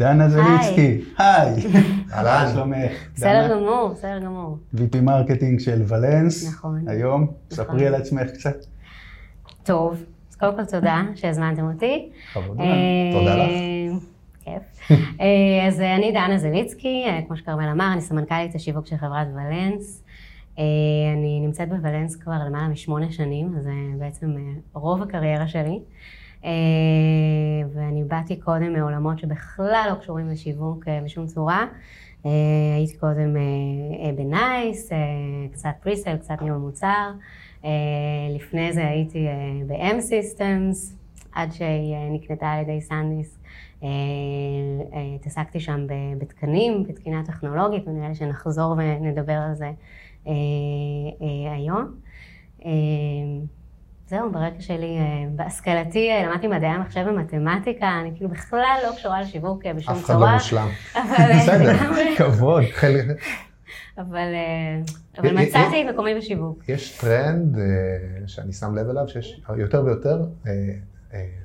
דנה זליצקי, היי. אהלן. מה שלומך? בסדר? גמור, בסדר גמור. VP marketing של ולנס. נכון. היום, ספרי על עצמך קצת. טוב, אז קודם כל תודה שהזמנתם אותי. בכבוד. אה, תודה לך. כיף. אה, אז אני דנה זליצקי, אה, כמו שכרמל אמר, אני סמנכ"לית השיווק של חברת ולנס. אני נמצאת בוולנס כבר למעלה משמונה שנים, אז זה בעצם רוב הקריירה שלי. אה, ואני באתי קודם מעולמות שבכלל לא קשורים לשיווק אה, בשום צורה. אה, הייתי קודם בנייס, קצת פריסל, קצת ניהול מוצר. לפני זה הייתי ב-M Systems, עד שהיא נקנתה על ידי סנדיס. אה, התעסקתי שם בתקנים, בתקינה טכנולוגית, ונראה לי שנחזור ונדבר על זה היום. זהו, ברקע שלי, אה, בהשכלתי אה, למדתי מדעי המחשב ומתמטיקה, אני כאילו בכלל לא קשורה לשיווק אה, בשום אף צורה. אחד לא מושלם. בסדר. כבוד. אבל מצאתי את מקומי בשיווק. יש טרנד שאני שם לב אליו, שיש יותר ויותר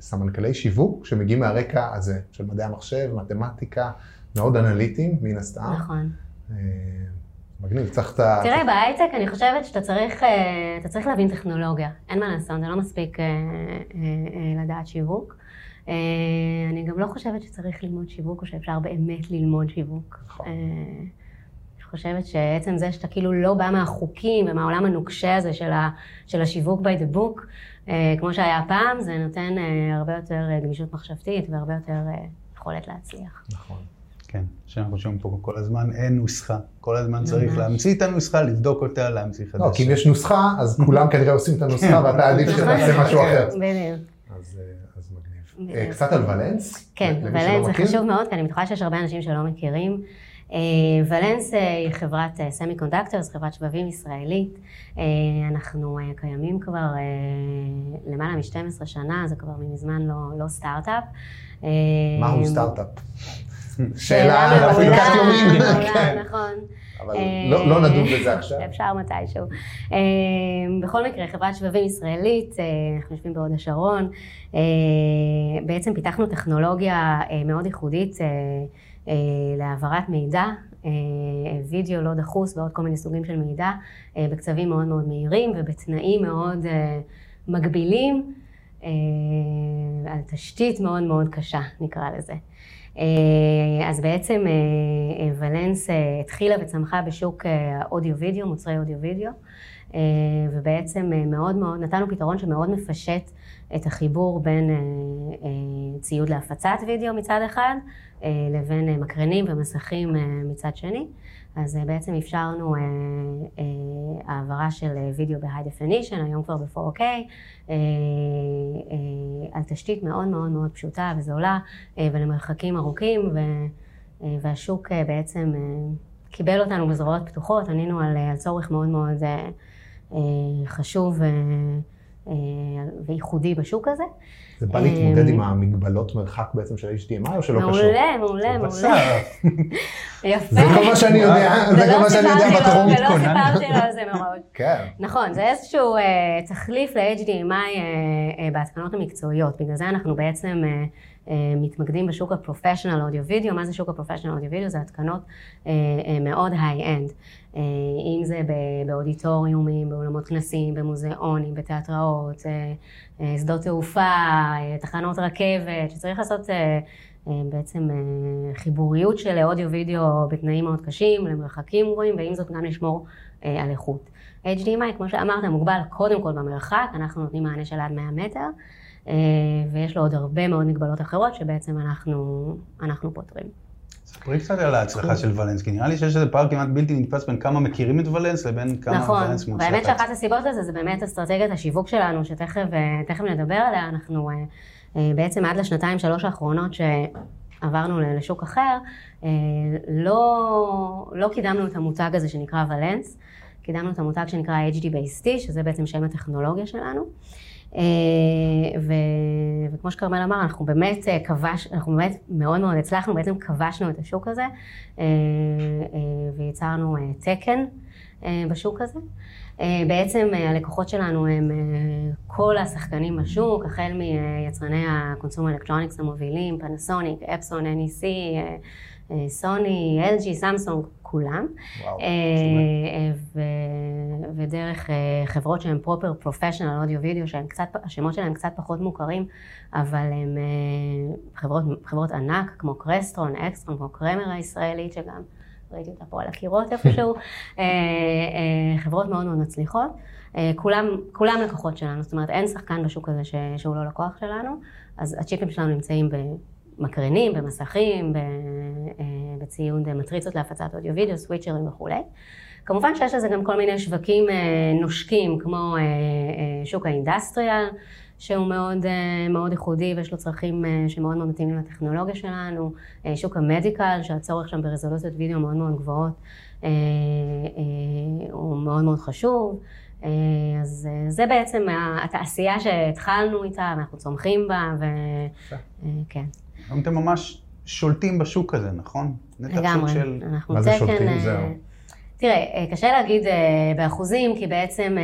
סמנכ"לי שיווק שמגיעים מהרקע הזה, של מדעי המחשב, מתמטיקה, מאוד אנליטיים, מן הסתם. נכון. מגניב, צריך את ה... תראה, בהייטק אני חושבת שאתה צריך, אה, אתה צריך להבין טכנולוגיה. אין מה לעשות, זה לא מספיק אה, אה, לדעת שיווק. אני גם לא חושבת שצריך ללמוד שיווק, או שאפשר באמת ללמוד שיווק. נכון. אני חושבת שעצם זה שאתה כאילו לא בא מהחוקים ומהעולם הנוקשה הזה של, ה, של השיווק by the book, אה, כמו שהיה פעם, זה נותן אה, הרבה יותר גמישות מחשבתית והרבה יותר אה, יכולת להצליח. נכון. כן, שאנחנו שומעים פה כל הזמן, אין נוסחה. כל הזמן צריך. להמציא את הנוסחה, לבדוק אותה, להמציא חדש. לא, כי אם יש נוסחה, אז כולם כנראה עושים את הנוסחה, ואתה עדיף שתעשה משהו אחר. בדיוק. אז אה, אז מגניב. אה, קצת על ולנס? כן, ולנס זה? חשוב מאוד, כי אני בטוחה שיש הרבה אנשים שלא מכירים. אה, ולנס היא חברת semiconductors, חברת שבבים ישראלית. אנחנו קיימים כבר למעלה מ-12 שנה, זה כבר מזמן לא, לא סטארט-אפ. מהו סטארט-אפ? שאלה יומין. מעולה, כן. נכון. אבל אה, לא לא נדון בזה עכשיו. אפשר מתישהו. אה, בכל מקרה, חברת שבבים ישראלית, אה, אנחנו יושבים בהוד השרון, בעצם פיתחנו טכנולוגיה מאוד ייחודית להעברת מידע, וידאו לא דחוס ועוד כל מיני סוגים של מידע, בקצבים מאוד מאוד מהירים ובתנאים מאוד מגבילים, על תשתית מאוד מאוד קשה, נקרא לזה. אה, אז בעצם אה, אה, ולנס התחילה וצמחה בשוק האודיו-וידאו, מוצרי אודיו-וידאו, ובעצם מאוד מאוד, נתנו פתרון שמאוד מפשט את החיבור בין ציוד להפצת וידאו מצד אחד, אה, לבין אה, מקרנים ומסכים אה, מצד שני. אז בעצם אפשרנו העברה של וידאו ב-high definition, היום כבר ב-4K, אה, אה, על תשתית מאוד מאוד מאוד פשוטה וזולה ולמרחקים ארוכים, והשוק בעצם קיבל אותנו בזרועות פתוחות, ענינו על, צורך מאוד מאוד חשוב וייחודי בשוק הזה. זה בא להתמודד אה, עם המגבלות מרחק בעצם של HDMI או שלא קשור? מעולה, מעולה, מעולה. יפה. זה כל מה שאני יודע, זה ולא כל מה שאני יודע בתחום. ולא. סיפרתי לו על זה מראש. כן. נכון, זה איזשהו אה, תחליף ל-HDMI אה, אה, בהתקנות המקצועיות. בגלל זה אנחנו בעצם אה, אה, מתמקדים בשוק ה professional audio video. מה זה שוק ה professional audio video? זה התקנות אה, אה, מאוד high-end. אה, אם זה באודיטוריומים, באולמות כנסים, במוזיאונים, בתיאטראות, אה, אה, שדות תעופה, אה, תחנות רכבת, שצריך לעשות... אה, אה, בעצם אה, חיבוריות של אודיו וידאו בתנאים מאוד קשים, למרחקים גבוהים, ועם זאת גם לשמור אה, על איכות. HDMI, כמו שאמרת, מוגבל קודם כל במרחק, אנחנו נותנים מענה של עד 100 מטר, אה, ויש לו עוד הרבה מאוד מגבלות אחרות שבעצם אנחנו, אנחנו פותרים. ספרי קצת על ההצלחה של ולנס, כי נראה לי שיש איזה פער כמעט בלתי נתפס בין כמה מכירים את ולנס לבין כמה נכון, ולנס מוצלחת. והאמת שאחת הסיבות לזה זה באמת אסטרטגיית השיווק שלנו, שתכף אה, נדבר עליה, אנחנו אה, אה, בעצם עד לשנתיים שלוש האחרונות שעברנו לשוק אחר, אה, לא, לא קידמנו את המותג הזה שנקרא ולנס, קידמנו את המותג שנקרא HD Base T, שזה בעצם שם הטכנולוגיה שלנו. אה, ו, וכמו שכרמל אמר, אנחנו באמת אה, כבש, אנחנו באמת מאוד מאוד הצלחנו, בעצם כבשנו את השוק הזה, אה, ויצרנו תקן בשוק הזה. בעצם הלקוחות שלנו הם כל השחקנים בשוק, החל מיצרני ה consumer electronics המובילים, פנסוניק, אפסון, NEC, סוני, LG, סמסונג, כולם. וואו, ו... ודרך חברות שהן proper professional audio video, שהשמות שלהם קצת פחות מוכרים, אבל הן חברות, חברות ענק כמו קרסטרון, אקסטרון, כמו קרמר הישראלית, שגם ראיתי אותה פה על הקירות איפשהו, חברות מאוד מאוד מצליחות. כולם, כולם לקוחות שלנו, זאת אומרת אין שחקן בשוק הזה שהוא לא לקוח שלנו, אז הצ'יפים שלנו נמצאים במקרנים, במסכים, בציוד מטריצות להפצת אודיו וידאו, סוויצ'רים וכולי. כמובן שיש לזה גם כל מיני שווקים נושקים כמו שוק האינדסטריאל, שהוא מאוד, מאוד ייחודי ויש לו צרכים שמאוד מאוד מתאימים לטכנולוגיה שלנו, שוק ה medical שהצורך שם ברזולוציות וידאו מאוד מאוד גבוהות הוא מאוד מאוד חשוב. אז זה בעצם התעשייה שהתחלנו איתה ואנחנו צומחים בה וכן. היום אתם ממש שולטים בשוק הזה, נכון? לגמרי. של... מה זה שולטים? זהו. תראה, קשה להגיד באחוזים, כי בעצם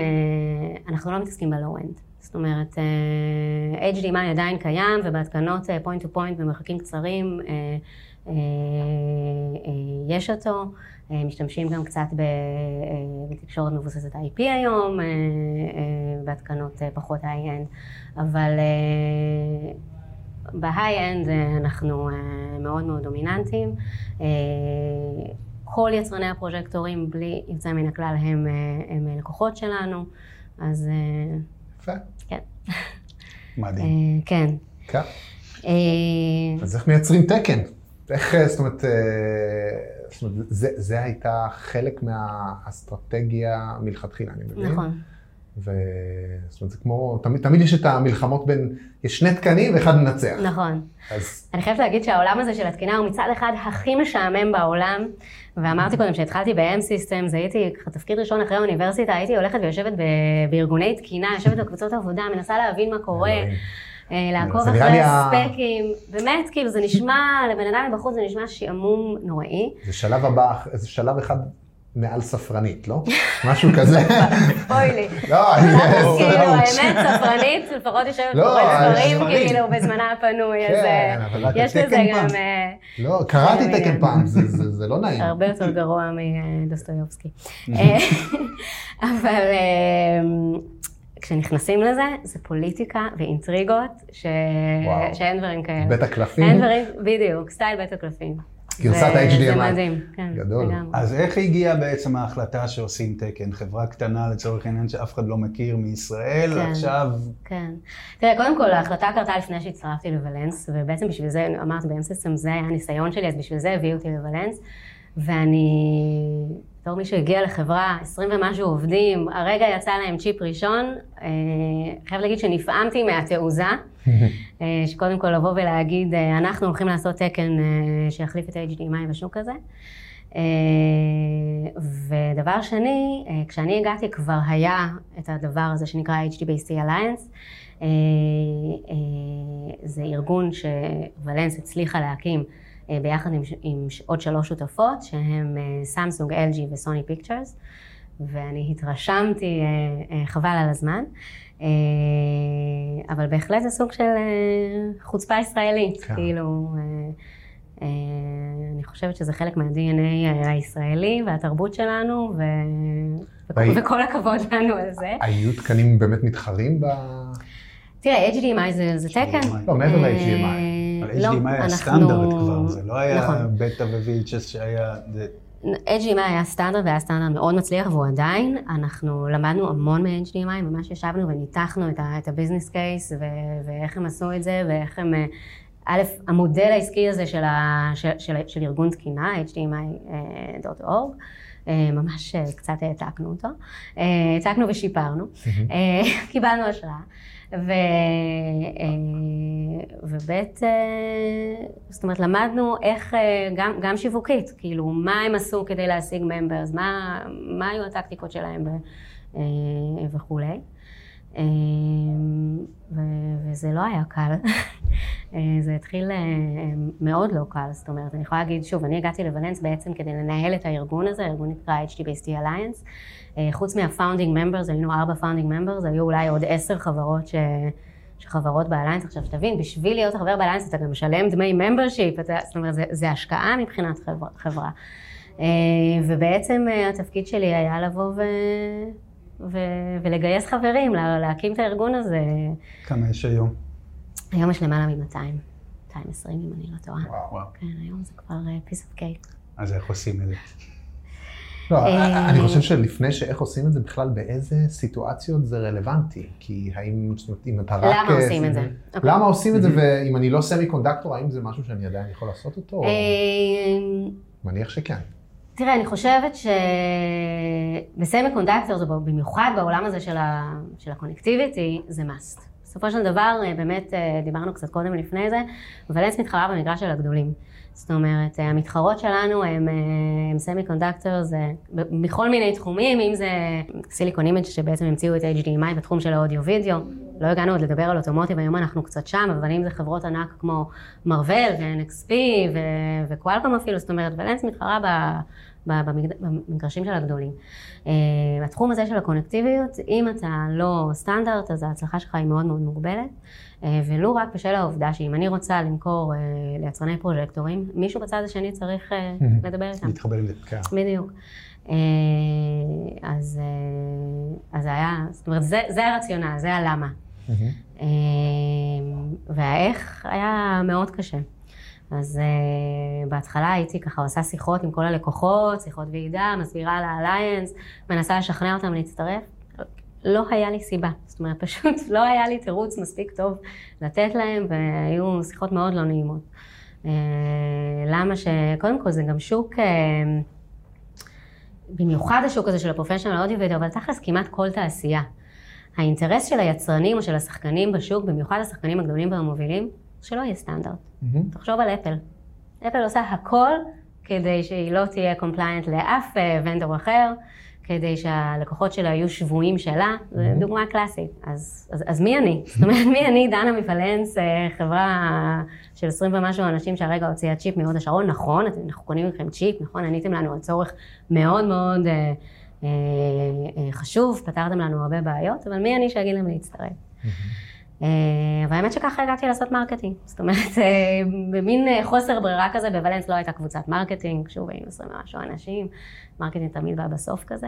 אנחנו לא מתעסקים ב low-end. זאת אומרת, HDMI עדיין קיים, ובהתקנות point to point במרחקים קצרים יש אותו. משתמשים גם קצת בתקשורת מבוססת IP היום, בהתקנות פחות high-end, אבל ב high-end אנחנו מאוד מאוד דומיננטיים. כל יצרני הפרוז'קטורים, בלי יוצא מן הכלל, הם, הם לקוחות שלנו, אז... יפה. כן. מדהים. כן. כן. אז איך מייצרים תקן? איך, זאת אומרת, זאת אומרת זה, זה הייתה חלק מהאסטרטגיה מלכתחילה, אני מבין. נכון. ו... זאת אומרת, זה כמו, תמיד, תמיד יש את המלחמות בין, יש שני תקנים ואחד מנצח. נכון. אז... אני חייבת להגיד שהעולם הזה של התקינה הוא מצד אחד הכי משעמם בעולם, ואמרתי קודם שהתחלתי ב-M-Systems, הייתי ככה תפקיד ראשון אחרי האוניברסיטה, הייתי הולכת ויושבת בארגוני תקינה, יושבת בקבוצות עבודה, מנסה להבין מה קורה. לעקוב אחרי הספקים, באמת, כאילו, זה נשמע, לבן אדם מבחוץ זה נשמע שעמום נוראי. זה שלב הבא, זה שלב אחד מעל ספרנית, לא? משהו כזה. אוי לי. לא, אני... כאילו, האמת, ספרנית, לפחות יושבת קוראת ספרים, כאילו, בזמנה הפנוי, אז יש לזה גם... לא, קראתי תקן פעם, זה לא נעים. הרבה יותר גרוע מדוסטויובסקי. אבל... כשנכנסים לזה, זה פוליטיקה ואינטריגות. שאין דברים כאלה. בית הקלפים? אין דברים, בדיוק, סטייל בית הקלפים. גרסת ה-HDMI. זה מדהים, כן. גדול. לגמרי. אז איך הגיעה בעצם ההחלטה שעושים תקן? חברה קטנה לצורך העניין שאף אחד לא מכיר מישראל, כן. עכשיו... כן. תראה, קודם כל, ההחלטה קרתה לפני שהצטרפתי לוולנס, ובעצם בשביל זה, אמרת, באמסיסטם זה היה הניסיון שלי, אז בשביל זה הביאו אותי לוולנס. ואני, בתור מי שהגיע לחברה, 20 ומשהו עובדים, הרגע יצא להם צ'יפ ראשון, אה, חייב להגיד שנפעמתי מהתעוזה, אה, שקודם כל לבוא ולהגיד, אה, אנחנו הולכים לעשות תקן שיחליף את ה-HDMI בשוק הזה. ודבר שני, כשאני הגעתי כבר היה את הדבר הזה שנקרא HDBC Alliance, זה ארגון שוולנס הצליחה להקים ביחד עם, עם עוד שלוש שותפות, שהן סמסונג, LG וסוני פיקצ'רס, ואני התרשמתי, חבל על הזמן, אבל בהחלט זה סוג של חוצפה ישראלית, כן. כאילו, אני חושבת שזה חלק מה-DNA הישראלי והתרבות שלנו, ו... והי... וכל הכבוד לנו על זה. היו תקנים באמת מתחרים ב... תראה, HDMI זה, זה תקן. לא, מעבר ל-HDMI. לא, HDMI היה סטנדרט כבר, זה לא היה נכון. בטא ו-VHS שהיה... HDMI היה סטנדרט והיה סטנדרט מאוד מצליח והוא עדיין, אנחנו למדנו המון מ-HDMI, ממש ישבנו וניתחנו את, ה- את ה business case ואיך הם עשו את זה ואיך הם, א', המודל העסקי הזה של, ה- של, של, של ארגון תקינה, HDMI.org, ממש קצת העתקנו אותו, העתקנו ושיפרנו, קיבלנו השראה. ו... ובית, זאת אומרת, למדנו איך, גם, גם שיווקית, כאילו, מה הם עשו כדי להשיג ממברס, מה, מה היו הטקטיקות שלהם וכולי. ו... וזה לא היה קל. זה התחיל מאוד לא קל, זאת אומרת, אני יכולה להגיד, שוב, אני הגעתי לוולנס בעצם כדי לנהל את הארגון הזה, הארגון נקרא HTBST Alliance. חוץ מה-founding members, היינו ארבע founding members, היו אולי עוד עשר חברות ש... שחברות באליינס, עכשיו שתבין, בשביל להיות חבר באליינס אתה גם משלם דמי ממברשיפ, זאת אומרת, זה, זה השקעה מבחינת חברה. חברה. ובעצם התפקיד שלי היה לבוא ו... ו... ולגייס חברים, לה... להקים את הארגון הזה. כמה יש היום? היום יש למעלה מ-200, 220 אם אני לא טועה. וואו. כן, היום זה כבר piece of cake. אז איך עושים את זה? לא, אני חושב שלפני שאיך עושים את זה בכלל, באיזה סיטואציות זה רלוונטי? כי האם, זאת אומרת, אם אתה רק... למה עושים את זה? למה עושים את זה, ואם אני לא סמי קונדקטור, האם זה משהו שאני עדיין יכול לעשות אותו? מניח שכן. תראה, אני חושבת שבסמי קונדקטור, זה במיוחד בעולם הזה של, ה... של הקונקטיביטי, זה must. בסופו של דבר, באמת, דיברנו קצת קודם לפני זה, ולנס מתחרה במגרש של הגדולים. זאת אומרת, המתחרות שלנו הם, הם semiconductor, זה בכל מיני תחומים, אם זה Silicon Image שבעצם המציאו את HDMI בתחום של ה audio-video, לא הגענו עוד לדבר על automotive, היום אנחנו קצת שם, אבל אם זה חברות ענק כמו מרוול ו-NXP וקואלקום אפילו, זאת אומרת, ולנס מתחרה ב... במגרשים של הגדולים. התחום הזה של הקונקטיביות, אם אתה לא סטנדרט, אז ההצלחה שלך היא מאוד מאוד מוגבלת. ולו רק בשל העובדה שאם אני רוצה למכור ליצרני פרוז'קטורים, מישהו בצד השני צריך לדבר איתם. להתחבר עם זה. כן. בדיוק. אז, זה היה, זאת אומרת, זה הרציונל, זה הלמה. והאיך היה מאוד קשה. אז uh, בהתחלה הייתי ככה עושה שיחות עם כל הלקוחות, שיחות ועידה, מסבירה על האליינס, מנסה לשכנע אותם להצטרף. לא היה לי סיבה, זאת אומרת, פשוט לא היה לי תירוץ מספיק טוב לתת להם, והיו שיחות מאוד לא נעימות. Uh, למה ש... קודם כל זה גם שוק, uh, במיוחד השוק הזה של ה professional audio video, אבל תכלס כמעט כל תעשייה. האינטרס של היצרנים או של השחקנים בשוק, במיוחד השחקנים הגדולים והמובילים, שלא יהיה סטנדרט. Mm-hmm. תחשוב על אפל. אפל עושה הכל כדי שהיא לא תהיה compliant לאף vendor אחר, כדי שהלקוחות שלה יהיו שבויים שלה, mm-hmm. זו דוגמה קלאסית. אז, אז, אז מי אני? זאת אומרת, מי אני, דנה מוולנס, חברה של 20 ומשהו אנשים שהרגע הוציאה צ'יפ מהוד השרון, נכון, אנחנו קונים מכם צ'יפ, נכון, עניתם לנו על צורך מאוד מאוד אה, אה, אה, חשוב, פתרתם לנו הרבה בעיות, אבל מי אני שאגיד להם להצטרף? Mm-hmm. והאמת שככה הגעתי לעשות marketing. זאת אומרת, במין חוסר ברירה כזה, בוולנס לא הייתה קבוצת marketing, שוב, היינו עשרים ומשהו אנשים, marketing תמיד בא בסוף כזה.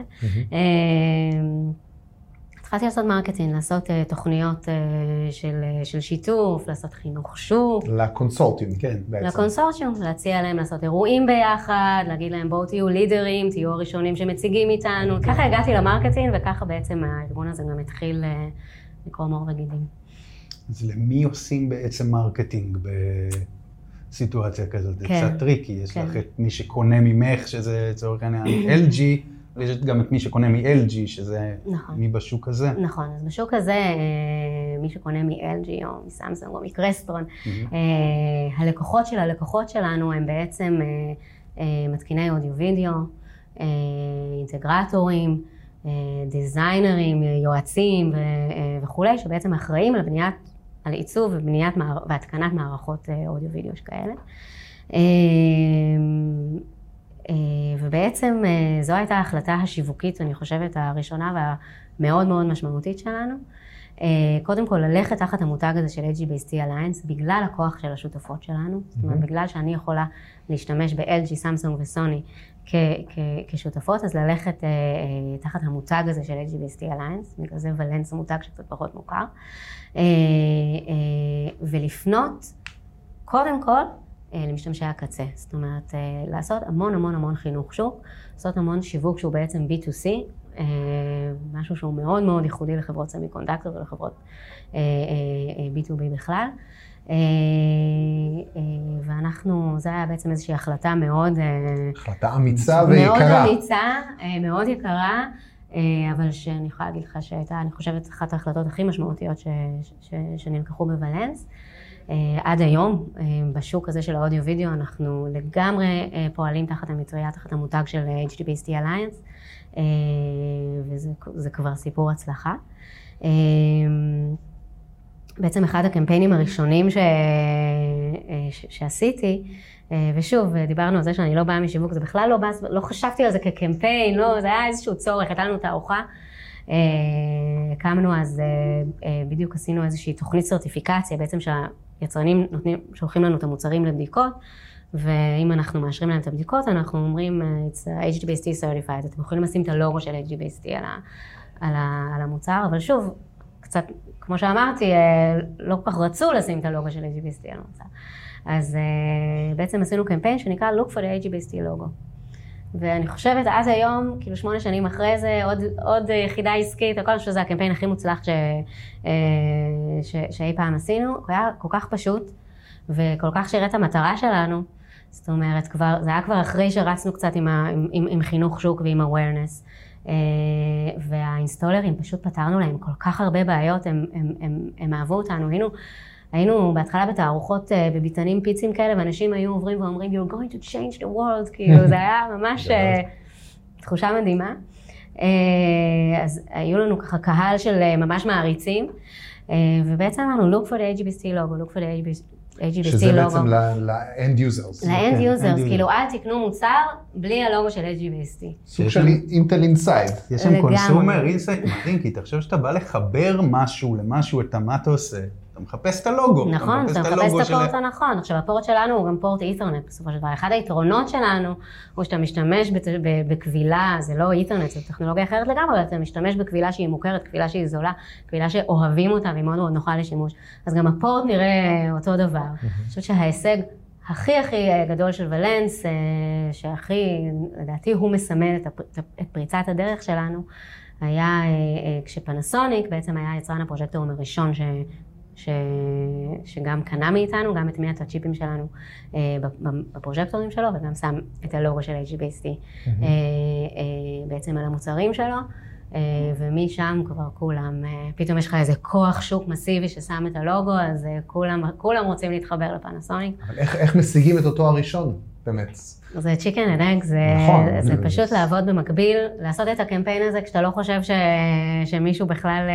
התחלתי לעשות marketing, לעשות תוכניות של, של שיתוף, לעשות חינוך שוק. לקונסורטיום, כן, בעצם. לקונסורטיום, להציע להם לעשות אירועים ביחד, להגיד להם בואו תהיו לידרים, תהיו הראשונים שמציגים איתנו. ככה הגעתי ל-marketing, וככה בעצם הארגון הזה גם התחיל לקרום עור וגידים. אז למי עושים בעצם marketing בסיטואציה כזאת? זה כן, קצת טריקי, יש כן. לך את מי שקונה ממך, שזה לצורך העניין LG, ויש גם את מי שקונה מ-LG, שזה נכון. מי בשוק הזה. נכון, אז בשוק הזה, מי שקונה מ-LG או מסמסונג או מקרסטרון, mm-hmm. הלקוחות של הלקוחות שלנו הם בעצם מתקיני אודיו-וידאו, אינטגרטורים, דיזיינרים, יועצים וכולי, שבעצם אחראים על בניית על עיצוב ובניית והתקנת מערכות אה, אודיו וידאו שכאלה. אה, אה, ובעצם זו הייתה ההחלטה השיווקית, אני חושבת, הראשונה והמאוד מאוד משמעותית שלנו. קודם כל, ללכת תחת המותג הזה של HGBST Alliance, בגלל הכוח של השותפות שלנו, mm-hmm. זאת אומרת, בגלל שאני יכולה להשתמש ב-LG, סמסונג וסוני כשותפות, אז ללכת תחת המותג הזה של HGBST Alliance, בגלל זה ולנס מותג שקצת פחות מוכר. אה, אה, ולפנות קודם כל אה, למשתמשי הקצה. זאת אומרת, לעשות המון המון המון חינוך שוק, לעשות המון שיווק שהוא בעצם B2C, משהו שהוא מאוד מאוד ייחודי לחברות סמי קונדקטור ולחברות B2B בכלל. ואנחנו, זו הייתה בעצם איזושהי החלטה מאוד... החלטה אמיצה ויקרה. מאוד אמיצה, מאוד יקרה. אה, אבל שאני יכולה להגיד לך שהייתה, אני חושבת, אחת ההחלטות הכי משמעותיות ש, ש, שנלקחו בוולנס. אה, עד היום, אה, בשוק הזה של האודיו-וידאו, אנחנו לגמרי פועלים תחת המטריה, תחת המותג של HDBST Alliance, וזה כבר סיפור הצלחה. בעצם אחד הקמפיינים הראשונים ש... ש... שעשיתי, ושוב, דיברנו על זה שאני לא באה משיווק, זה בכלל לא בא, לא חשבתי על זה כקמפיין, לא, זה היה איזשהו צורך, הייתה לנו תערוכה. הקמנו אז, בדיוק עשינו איזושהי תוכנית סרטיפיקציה, בעצם שהיצרנים נותנים, שולחים לנו את המוצרים לבדיקות, ואם אנחנו מאשרים להם את הבדיקות, אנחנו אומרים, it's HGBST certified, אתם יכולים לשים את הלוגו של HGBST על, ה, על, ה, על המוצר, אבל שוב, קצת, כמו שאמרתי, אה, לא כל כך רצו לשים את הלוגו של HGBST על המוצר. אז uh, בעצם עשינו קמפיין שנקרא Look for the HGBST לוגו. ואני חושבת, עד היום, כאילו שמונה שנים אחרי זה, עוד, עוד יחידה עסקית, הכל שזה הקמפיין הכי מוצלח ש, uh, ש, שאי פעם עשינו, הוא היה כל כך פשוט, וכל כך שירת המטרה שלנו. זאת אומרת, כבר, זה היה כבר אחרי שרצנו קצת עם, ה, עם, עם, עם חינוך שוק ועם awareness. Uh, והאינסטולרים, פשוט פתרנו להם כל כך הרבה בעיות, הם, הם, הם, הם אהבו אותנו. היינו, היינו בהתחלה בתערוכות uh, בביתנים פיצים כאלה, ואנשים היו עוברים ואומרים, you're going to change the world, כאילו זה היה ממש uh, תחושה מדהימה. אז היו לנו ככה קהל של ממש מעריצים, ובעצם אמרנו, look for the HDBaseT logo, look for the HDBaseT שזה לוגו. שזה בעצם ל-end users. ל-end users, כאילו אל תקנו מוצר בלי הלוגו של HDBaseT. סוג של Intel Inside. יש שם consumer inside מדהים, כי תחשוב שאתה בא לחבר משהו למשהו, את מה אתה עושה. אתה מחפש את הלוגו. נכון, אתה מחפש את הפורט הנכון. עכשיו, הפורט שלנו הוא גם פורט איתרנט בסופו של דבר. אחד היתרונות שלנו הוא שאתה משתמש בקבילה, זה לא איתרנט, זו טכנולוגיה אחרת לגמרי, אתה משתמש בקבילה שהיא מוכרת, קבילה שהיא זולה, קבילה שאוהבים אותה והיא מאוד מאוד נוחה לשימוש. אז גם הפורט נראה אותו דבר. אני חושבת שההישג הכי הכי גדול של ולנס, אה, שהכי, לדעתי הוא מסמל את פריצת הדרך שלנו, היה אה, אה, כשפנסוניק בעצם היה יצרן הפרוג'קטורים הראשון ש... שגם קנה מאיתנו, גם הטמיע את הצ'יפים שלנו אה, בפרוג'קטורים שלו, וגם שם את הלוגו של HDBaseT mm-hmm. אה, אה, בעצם על המוצרים שלו. אה, ומשם כבר כולם, אה, פתאום יש לך איזה כוח שוק מסיבי ששם את הלוגו, אז אה, כולם, כולם רוצים להתחבר לפנסוניק. אבל איך, איך משיגים את אותו הראשון, באמת? זה chicken and egg, זה, נכון, זה זה פשוט לעבוד במקביל, לעשות את הקמפיין הזה כשאתה לא חושב ש, שמישהו בכלל...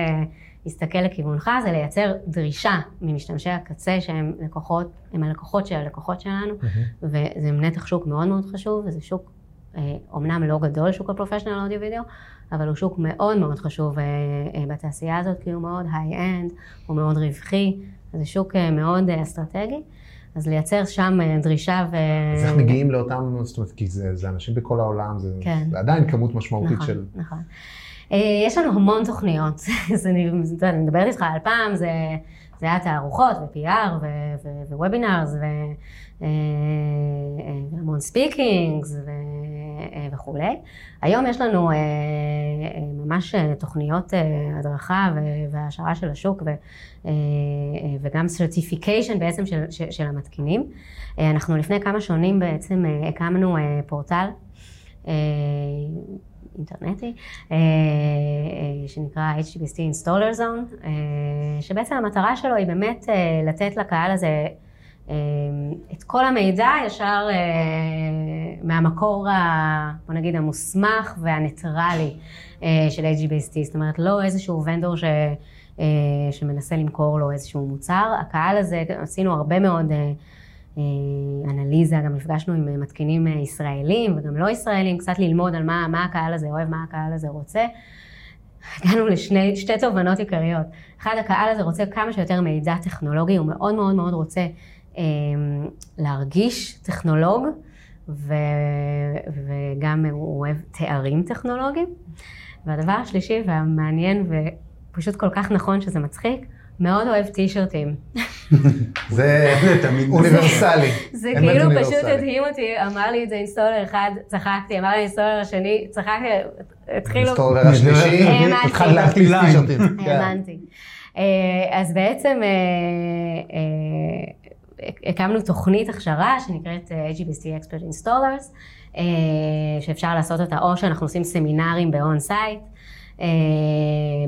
להסתכל לכיוונך זה לייצר דרישה ממשתמשי הקצה שהם לקוחות, הם הלקוחות של הלקוחות שלנו, mm-hmm. וזה נתח שוק מאוד מאוד חשוב, וזה שוק אומנם לא גדול, שוק ה-professional audio video, אבל הוא שוק מאוד מאוד חשוב אה, אה, בתעשייה הזאת, כי הוא מאוד high-end, הוא מאוד רווחי, זה שוק אה, מאוד אסטרטגי. אז לייצר שם דרישה ו... אז איך מגיעים לאותם, זאת אומרת, כי זה, זה אנשים בכל העולם, זה, כן. זה עדיין כמות משמעותית נכון, של... נכון. יש לנו המון תוכניות, אני, מדברת איתך על פעם, זה, זה היה תערוכות ו-PR ו-webinars והמון speakings וכולי. היום יש לנו ממש תוכניות הדרכה והעשרה של השוק וגם certification בעצם של, של המתקינים. אנחנו לפני כמה שנים בעצם הקמנו פורטל אינטרנטי, אה, אה, שנקרא HDBaseT Installer Zone, אה, שבעצם המטרה שלו היא באמת לתת לקהל הזה את כל המידע ישר מהמקור, בוא נגיד, המוסמך והניטרלי של HGBST, זאת אומרת, לא איזשהו ונדור ש... שמנסה למכור לו איזשהו מוצר. הקהל הזה, עשינו הרבה מאוד אנליזה, גם נפגשנו עם אה, מתקינים אה, ישראלים וגם לא ישראלים, קצת ללמוד על מה, מה הקהל הזה אוהב, מה הקהל הזה רוצה. הגענו לשתי תובנות עיקריות. אחד, הקהל הזה רוצה כמה שיותר מידע טכנולוגי, הוא מאוד מאוד מאוד רוצה אה, להרגיש טכנולוג, ו, וגם הוא אוהב תארים טכנולוגיים. והדבר השלישי והמעניין ופשוט כל כך נכון שזה מצחיק, מאוד אוהב טישרטים. זה תמיד אוניברסלי. זה כאילו פשוט הדהים אותי, אמר לי את זה אינסטולר אחד, צחקתי, אמר לי אינסטולר השני, צחקתי, התחילו... אינסטולר השלישי, התחל להקליט טישרטים. האמנתי. אה, אז בעצם אה, אה, הקמנו תוכנית הכשרה שנקראת HBST Expert Installers, שאפשר לעשות אותה או שאנחנו עושים סמינרים באון סייט. אה,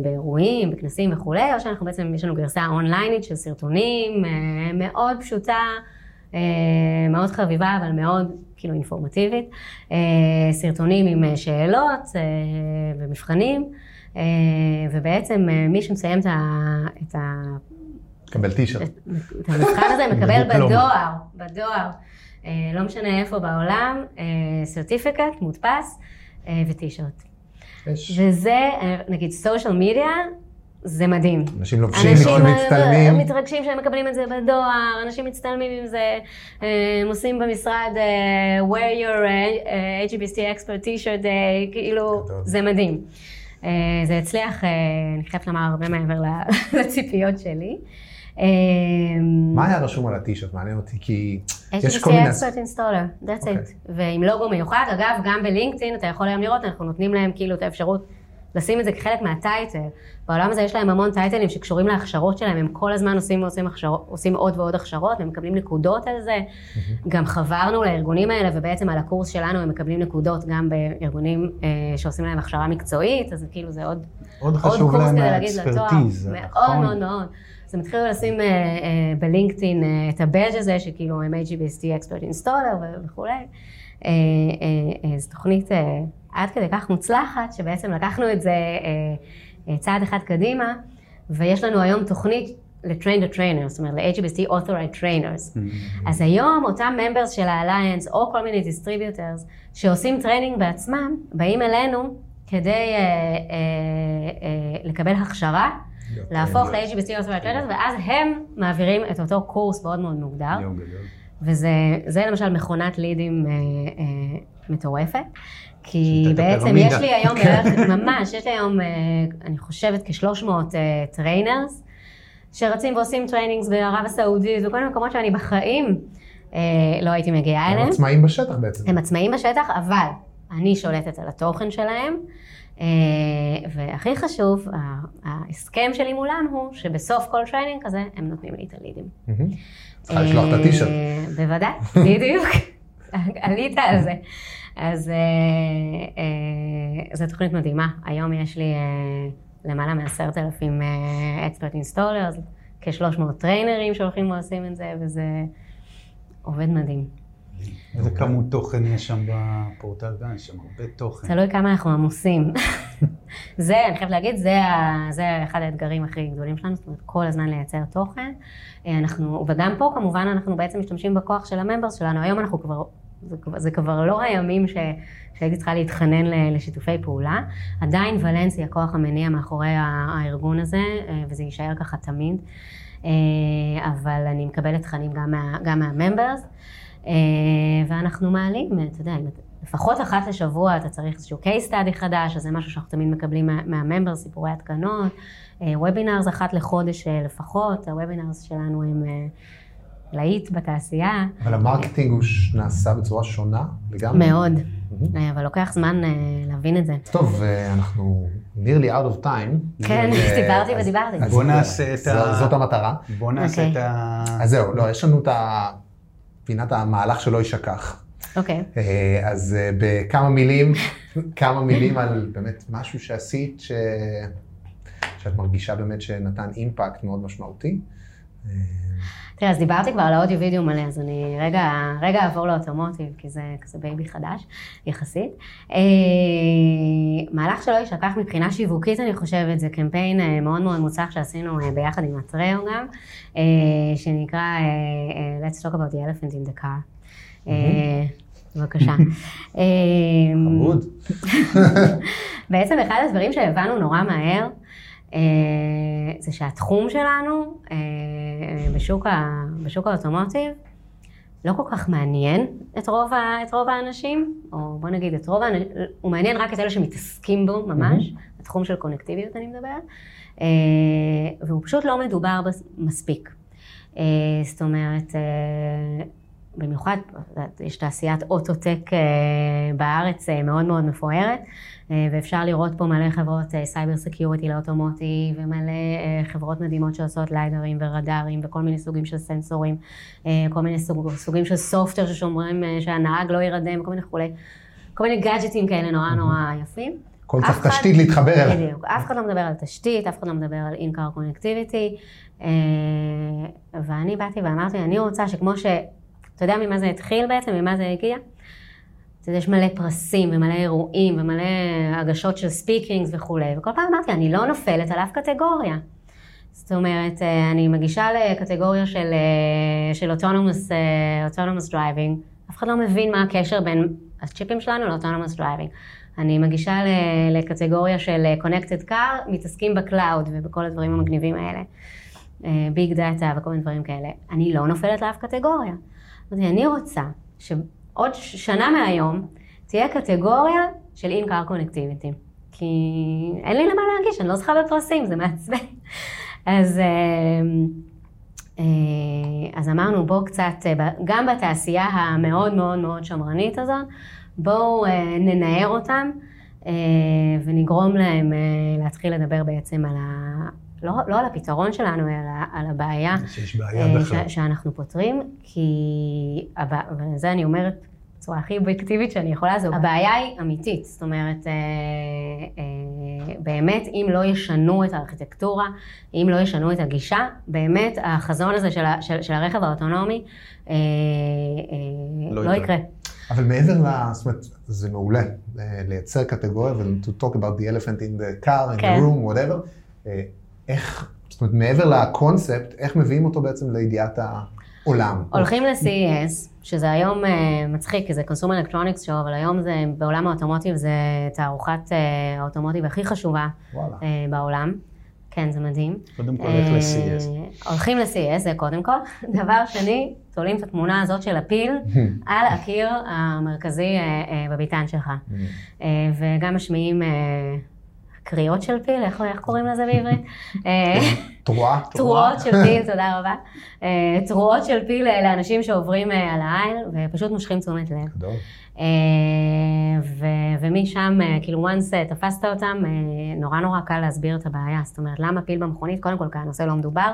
באירועים, בכנסים וכולי, או שאנחנו בעצם, יש לנו גרסה אונליינית של סרטונים, אה, מאוד פשוטה, אה, מאוד חביבה, אבל מאוד כאילו אינפורמטיבית. סרטונים עם שאלות ומבחנים, ובעצם מי שמסיים את מקבל טישרט. את המבחן הזה מקבל בדואר, בדואר. לא משנה איפה בעולם, סרטיפיקט, מודפס וטישרט. וזה, נגיד סושיאל מדיה, זה מדהים. אנשים לובשים, מאוד מצטלמים. אנשים מתרגשים שהם מקבלים את זה בדואר, אנשים מצטלמים עם זה, הם עושים במשרד uh, wear your uh, HBST expert t-shirt day, כאילו, זה מדהים. Uh, זה הצליח, uh, אני חייבת לומר, הרבה מעבר לציפיות שלי. מה היה רשום על הטישרט? מעניין אותי, כי יש כל מיני... HBC expert installer, that's it. ועם לוגו מיוחד, אגב, גם בלינקדאין, אתה יכול היום לראות, אנחנו נותנים להם כאילו את האפשרות לשים את זה כחלק מהטייטל. בעולם הזה יש להם המון טייטלים שקשורים להכשרות שלהם, הם כל הזמן עושים, ועושים הכשרות, עושים עוד ועוד הכשרות, והם מקבלים נקודות על זה. Mm-hmm. גם חברנו לארגונים האלה, ובעצם על הקורס שלנו הם מקבלים נקודות גם בארגונים אה, שעושים להם הכשרה מקצועית, אז כאילו זה עוד, עוד, עוד חשוב להם האקספרטיז, מאוד נכון. מאוד מאוד. אז הם התחילו לשים אה, אה, בלינקדאין אה, את הבאג' הזה, שכאילו הם HBST Expert Installer וכולי. זו תוכנית עד כדי כך מוצלחת, שבעצם לקחנו את זה צעד אחד קדימה, ויש לנו היום תוכנית ל-train the trainers, זאת אומרת ל- HDBaseT authorized trainers. Mm-hmm. אז היום אותם members של ה-Alliance או כל מיני distributors שעושים training בעצמם, באים אלינו כדי אה, אה, אה, לקבל הכשרה, להפוך ל- HDBaseT authorized trainers, ואז הם מעבירים את אותו קורס מאוד מאוד מוגדר. וזה למשל מכונת לידים אה, אה, מטורפת. כי בעצם יש לי היום בערך, ממש, יש לי היום, אה, אני חושבת, כ-300 trainers, שרצים ועושים trainings בערב הסעודית וכל מיני מקומות שאני בחיים לא הייתי מגיעה אליהם. הם עצמאים בשטח בעצם. הם עצמאים בשטח, אבל אני שולטת על התוכן שלהם. והכי חשוב, ההסכם שלי מולם הוא שבסוף כל training כזה, הם נותנים לי את הלידים. צריכה לשלוח את ה-T-shirt. בוודאי, בדיוק. עלית על זה. אז אה, אה, זו תוכנית מדהימה. היום יש לי אה, למעלה מעשרת אלפים expert installers, כ-300 טריינרים שהולכים ועושים את זה, וזה עובד מדהים. איזה כמות תוכן יש שם בפורטל גן? יש שם הרבה תוכן. תלוי כמה אנחנו עמוסים. זה, אני חייבת להגיד, זה, זה אחד האתגרים הכי גדולים שלנו, זאת אומרת, כל הזמן לייצר תוכן. אנחנו, וגם פה כמובן אנחנו בעצם משתמשים בכוח של ה-members שלנו. היום אנחנו כבר זה, זה כבר לא הימים ש, שהייתי צריכה להתחנן לשיתופי פעולה. עדיין ולנסי הכוח המניע מאחורי הארגון הזה, אה, וזה יישאר ככה תמיד. אה, אבל אני מקבלת תכנים גם, מה, גם מהממברס, אה, ואנחנו מעלים, אתה יודע, לפחות אחת לשבוע אתה צריך איזשהו case study חדש, אז זה משהו שאנחנו תמיד מקבלים מהממברס, סיפורי התקנות, וובינארס אחת לחודש לפחות, הוובינארס שלנו הם... להיט בתעשייה. אבל ה-marketing הוא נעשה בצורה שונה לגמרי? מאוד, אה, אבל לוקח זמן אה, להבין את זה. טוב, אה, אנחנו nearly out of time. כן, דיברתי ודיברתי. בוא נעשה את ה... זאת המטרה. בוא נעשה את ה... אז זהו, לא, יש לנו את פינת המהלך שלא יישכח. אוקיי. אז בכמה מילים, כמה מילים על באמת משהו שעשית, שאת מרגישה באמת שנתן אימפקט מאוד משמעותי. תראה, אז דיברתי כבר על האודיו וידאו מלא, אז אני רגע, רגע אעבור ל automotive, כי זה כזה baby חדש, יחסית. אה, מהלך שלא יישכח מבחינה שיווקית, אני חושבת, זה קמפיין אה, מאוד מאוד מוצלח שעשינו אה, ביחד עם הטריו גם, שנקרא Let's talk about the elephant in the car. בבקשה. חמוד. בעצם אחד הדברים שהבנו נורא מהר, זה שהתחום שלנו אה, בשוק, ה, בשוק האוטומוטיב לא כל כך מעניין את רוב, ה, את רוב האנשים, או בוא נגיד את רוב האנשים, הוא מעניין רק את אלה שמתעסקים בו ממש, mm-hmm. התחום של קונקטיביות אני מדברת, אה, והוא פשוט לא מדובר מספיק. זאת אומרת, במיוחד, יש תעשיית אוטוטק בארץ מאוד מאוד מפוארת, אה, ואפשר לראות פה מלא חברות cyber security ל automotive ומלא אה, חברות מדהימות שעושות ליידרים ורדארים וכל מיני סוגים של סנסורים, אה, כל מיני סוג, סוגים של software ששומרים שהנהג לא יירדם, כל מיני כולי, כל מיני גאדג'טים כאלה נורא נורא יפים. הכל צריך תשתית להתחבר אליה. בדיוק, אף אחד לא מדבר על תשתית, אף אחד לא מדבר על in-car connectivity, ואני באתי ואמרתי, אני רוצה שכמו ש... אתה יודע ממה זה התחיל בעצם, ממה זה הגיע? יודע, יש מלא פרסים ומלא אירועים ומלא הגשות של speakings וכולי, וכל פעם אמרתי, אני לא נופלת על אף קטגוריה. זאת אומרת, אה, אני מגישה לקטגוריה של, אה, של autonomous, autonomous driving, אף אחד לא מבין מה הקשר בין הצ'יפים שלנו ל-autonomous driving. אני מגישה לקטגוריה של connected car, מתעסקים ב cloud ובכל הדברים המגניבים האלה. ביג דאטה וכל מיני דברים כאלה. אני לא נופלת לאף קטגוריה. אני רוצה שעוד שנה מהיום תהיה קטגוריה של in-car connectivity. כי אין לי למה להגיש, אני לא זוכה בפרסים, זה מעצבן. אז, אה, אה, אז אמרנו, בואו קצת, אה, גם בתעשייה המאוד מאוד מאוד שמרנית הזאת, בואו ננער אותם ונגרום להם להתחיל לדבר בעצם על. לא, לא על הפתרון שלנו, אלא על הבעיה. שיש בעיה בכלל. שאנחנו פותרים, כי, וזה אני אומרת בצורה הכי אובייקטיבית שאני יכולה, זו הבעיה היא אמיתית. זאת אומרת, אה, אה, באמת, אם לא ישנו את הארכיטקטורה, אם לא ישנו את הגישה, באמת החזון הזה של, של, של הרכב האוטונומי אה, לא, לא יקרה. אבל מעבר ל... זאת אומרת, זה מעולה לייצר קטגוריה ו- to talk about the elephant in the car, in כן. the room, whatever. איך, זאת אומרת, מעבר לקונספט, איך מביאים אותו בעצם לידיעת העולם? הולכים ל-CES. שזה היום uh, מצחיק, כי זה consumer electronics show, אבל היום זה, בעולם האוטומוטיב זה תערוכת uh, האוטומוטיב הכי חשובה uh, בעולם. כן, זה מדהים. קודם כל, הולך ל-CES. הולכים ל-CES, זה קודם כל. דבר שני, תולים את התמונה הזאת של הפיל על הקיר המרכזי בביתן שלך. וגם משמיעים קריאות של פיל, איך, איך קוראים לזה בעברית? אה, תרועה. תרועות של פיל, תודה רבה. אה, תרועות של פיל לאנשים שעוברים אה, על העין, ופשוט מושכים תשומת לב. גדול. ומשם, כאילו, once תפסת אותם, נורא נורא קל להסביר את הבעיה. זאת אומרת, למה פיל במכונית? קודם כל, כי הנושא לא מדובר.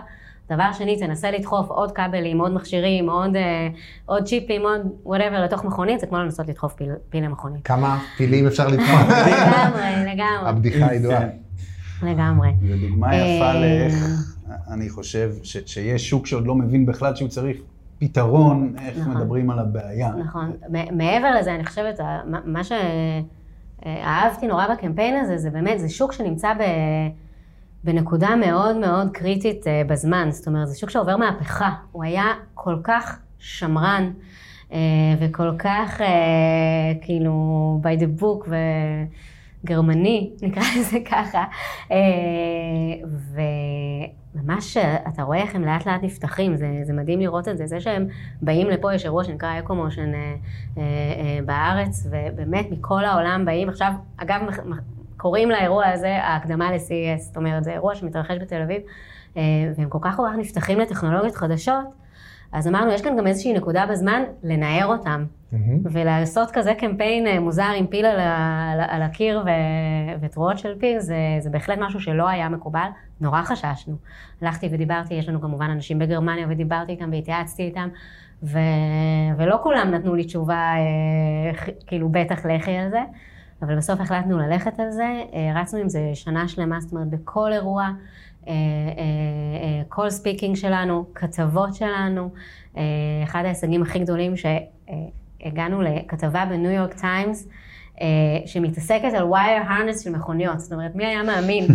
דבר שני, תנסה לדחוף עוד כבלים, עוד מכשירים, עוד, אה, עוד צ'יפים, עוד whatever לתוך מכונית, זה כמו לנסות לדחוף פיל, פיל למכונית. כמה פילים אפשר לדחוף? לגמרי, לגמרי. הבדיחה הידועה. לגמרי. זו דוגמה יפה לאיך, אני חושב, ש, שיש שוק שעוד לא מבין בכלל שהוא צריך פתרון, איך נכון. מדברים על הבעיה. נכון. מעבר לזה, אני חושבת, מה שאהבתי נורא בקמפיין הזה, זה באמת, זה שוק שנמצא ב... בנקודה מאוד מאוד קריטית uh, בזמן, זאת אומרת, זה שוק שעובר מהפכה, הוא היה כל כך שמרן uh, וכל כך uh, כאילו by the book וגרמני, נקרא לזה ככה, uh, וממש אתה רואה איך הם לאט לאט נפתחים, זה, זה מדהים לראות את זה, זה שהם באים לפה, יש אירוע שנקרא אקו-מושן uh, בארץ, ובאמת מכל העולם באים, עכשיו, אגב, קוראים לאירוע הזה ההקדמה ל-CES, זאת אומרת, זה אירוע שמתרחש בתל אביב, אה, והם כל כך כל כך נפתחים לטכנולוגיות חדשות, אז אמרנו, יש כאן גם איזושהי נקודה בזמן לנער אותם, mm-hmm. ולעשות כזה קמפיין אה, מוזר עם פיל על, על, על הקיר ו, ותרועות של פיל, זה, זה בהחלט משהו שלא היה מקובל, נורא חששנו. הלכתי ודיברתי, יש לנו כמובן אנשים בגרמניה, ודיברתי איתם והתייעצתי איתם, ו, ולא כולם נתנו לי תשובה, אה, כאילו, בטח לכי על זה. אבל בסוף החלטנו ללכת על זה, אה, רצנו עם זה שנה שלמה, זאת אומרת בכל אירוע, כל אה, speaking אה, שלנו, כתבות שלנו, אחד ההישגים הכי גדולים שהגענו לכתבה בניו יורק טיימס, שמתעסקת על wire harness של מכוניות, זאת אומרת, מי היה מאמין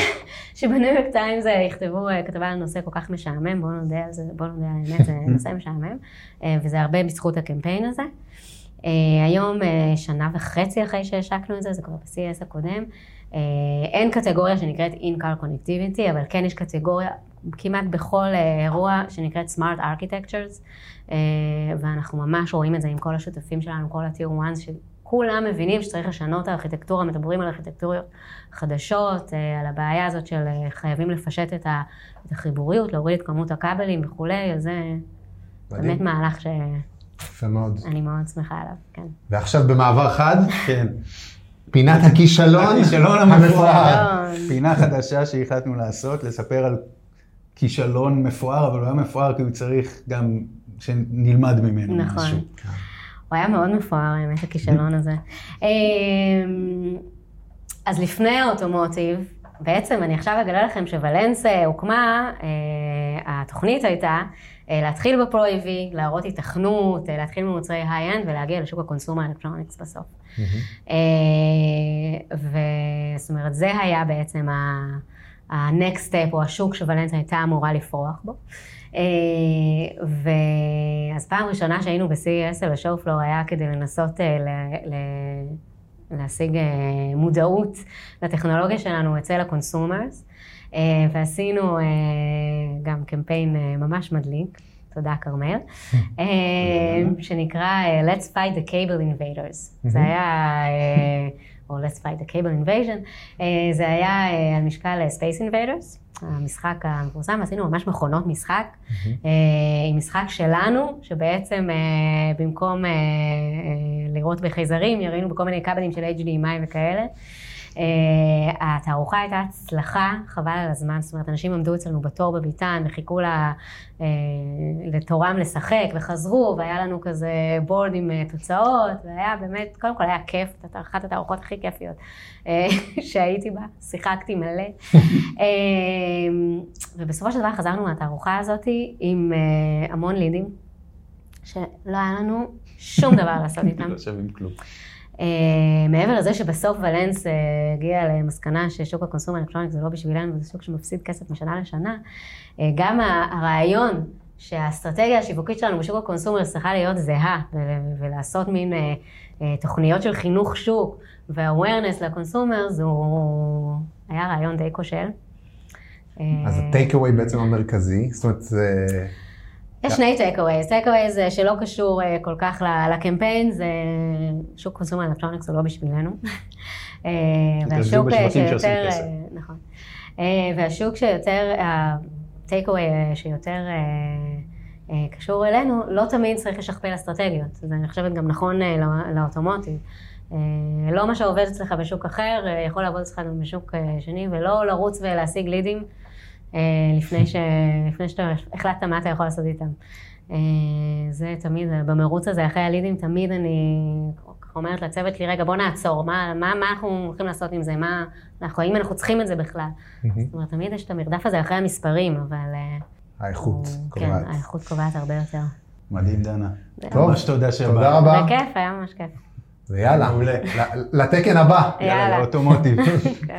שבניו יורק טיימס יכתבו כתבה על נושא כל כך משעמם, בואו נודה על זה, בואו נודה על האמת, זה נושא משעמם, וזה הרבה בזכות הקמפיין הזה. היום, שנה וחצי אחרי שהשקנו את זה, זה כבר ב-CS הקודם, אין קטגוריה שנקראת In-Car Connectivity, אבל כן יש קטגוריה כמעט בכל uh, אירוע שנקראת Smart Architectures, uh, ואנחנו ממש רואים את זה עם כל השותפים שלנו, כל ה-Tier 1, שכולם מבינים שצריך לשנות את הארכיטקטורה, מדברים על ארכיטקטוריות חדשות, על הבעיה הזאת של חייבים לפשט את, החיבוריות, להוריד את כמות הכבלים וכולי, אז זה באמת מהלך ש... יפה מאוד. אני מאוד שמחה עליו, כן. ועכשיו במעבר חד, כן. פינת הכישלון המפואר. פינה חדשה שהחלטנו לעשות, לספר על כישלון מפואר, אבל הוא היה מפואר כי הוא צריך גם שנלמד ממנו נכון. משהו. הוא היה מאוד מפואר, האמת, הכישלון הזה. אמ, אז לפני ה automotive, בעצם אני עכשיו אגלה לכם כשוולנס הוקמה, אה, התוכנית הייתה להתחיל ב Pro AV, להראות התכנות, אה, להתחיל ממוצרי high-end ולהגיע לשוק ה consumer electronics בסוף. Mm-hmm. וזאת אומרת, זה היה בעצם ה-next step או השוק שוולנס הייתה אמורה לפרוח בו. ואז פעם ראשונה שהיינו ב-CES על ה show floor היה כדי לנסות ל- להשיג מודעות לטכנולוגיה שלנו אצל ה consumers, ועשינו גם קמפיין ממש מדליק. תודה כרמל, אה, שנקרא אה, Let's Fight the Cable Invaders. זה היה, אה, או Let's Fight the Cable Invasion, זה היה על משקל Space Invaders, המשחק המפורסם, עשינו ממש מכונות משחק, עם משחק שלנו, שבעצם במקום לראות בחייזרים, ירינו בכל מיני כבלים של HDMI וכאלה. Uh, התערוכה הייתה הצלחה, חבל על הזמן, זאת אומרת, אנשים עמדו אצלנו בתור בביתן וחיכו לה, uh, לתורם לשחק וחזרו, והיה לנו כזה בורד עם uh, תוצאות, והיה באמת, קודם כל היה כיף, זאת אחת התערוכות הכי כיפיות שהייתי בה, שיחקתי מלא. ובסופו של דבר חזרנו מהתערוכה הזאת עם המון לידים, שלא היה לנו שום דבר לעשות איתם. לא שווים כלום. Uh, מעבר לזה שבסוף ולנס uh, הגיע למסקנה ששוק הקונסום האלקטרוניק זה לא בשבילנו, זה שוק שמפסיד כסף משנה לשנה, uh, גם הרעיון שהאסטרטגיה השיווקית שלנו בשוק הקונסומר צריכה להיות זהה, ולעשות מין uh, uh, תוכניות של חינוך שוק ו-awareness לקונסומר, הוא היה רעיון די כושל. אז ה takeaway בעצם המרכזי, זאת אומרת. יש שני takeaways, takeaways שלא קשור אה, כל כך לקמפיין, זה שוק consumer electronics הוא לא בשבילנו. אה, והשוק שיותר, נכון, אה, והשוק שיותר, ה takeaway שיותר קשור אלינו, לא תמיד צריך לשכפל אסטרטגיות, זה אני חושבת גם נכון לאוטומוטיב. לא מה שעובד אצלך בשוק אחר, יכול לעבוד אצלך גם בשוק שני, ולא לרוץ ולהשיג לידים. אה, לפני, ש... לפני שאתה החלטת מה אתה יכול לעשות איתם. אה, זה תמיד, במרוץ הזה אחרי הלידים, תמיד אני אומרת לצוות שלי, רגע, בוא נעצור, מה, מה, מה אנחנו הולכים לעשות עם זה, מה, אנחנו, האם אנחנו צריכים את זה בכלל. זאת אומרת, תמיד יש את המרדף הזה אחרי המספרים, אבל... אה, האיכות קובעת. כן, האיכות קובעת הרבה יותר. מדהים, דנה. טוב, ממש תודה שבאת. תודה רבה. בכיף, היה ממש כיף. ויאללה, לתקן הבא. יאללה. יאללה, לאוטומוטיב. כן.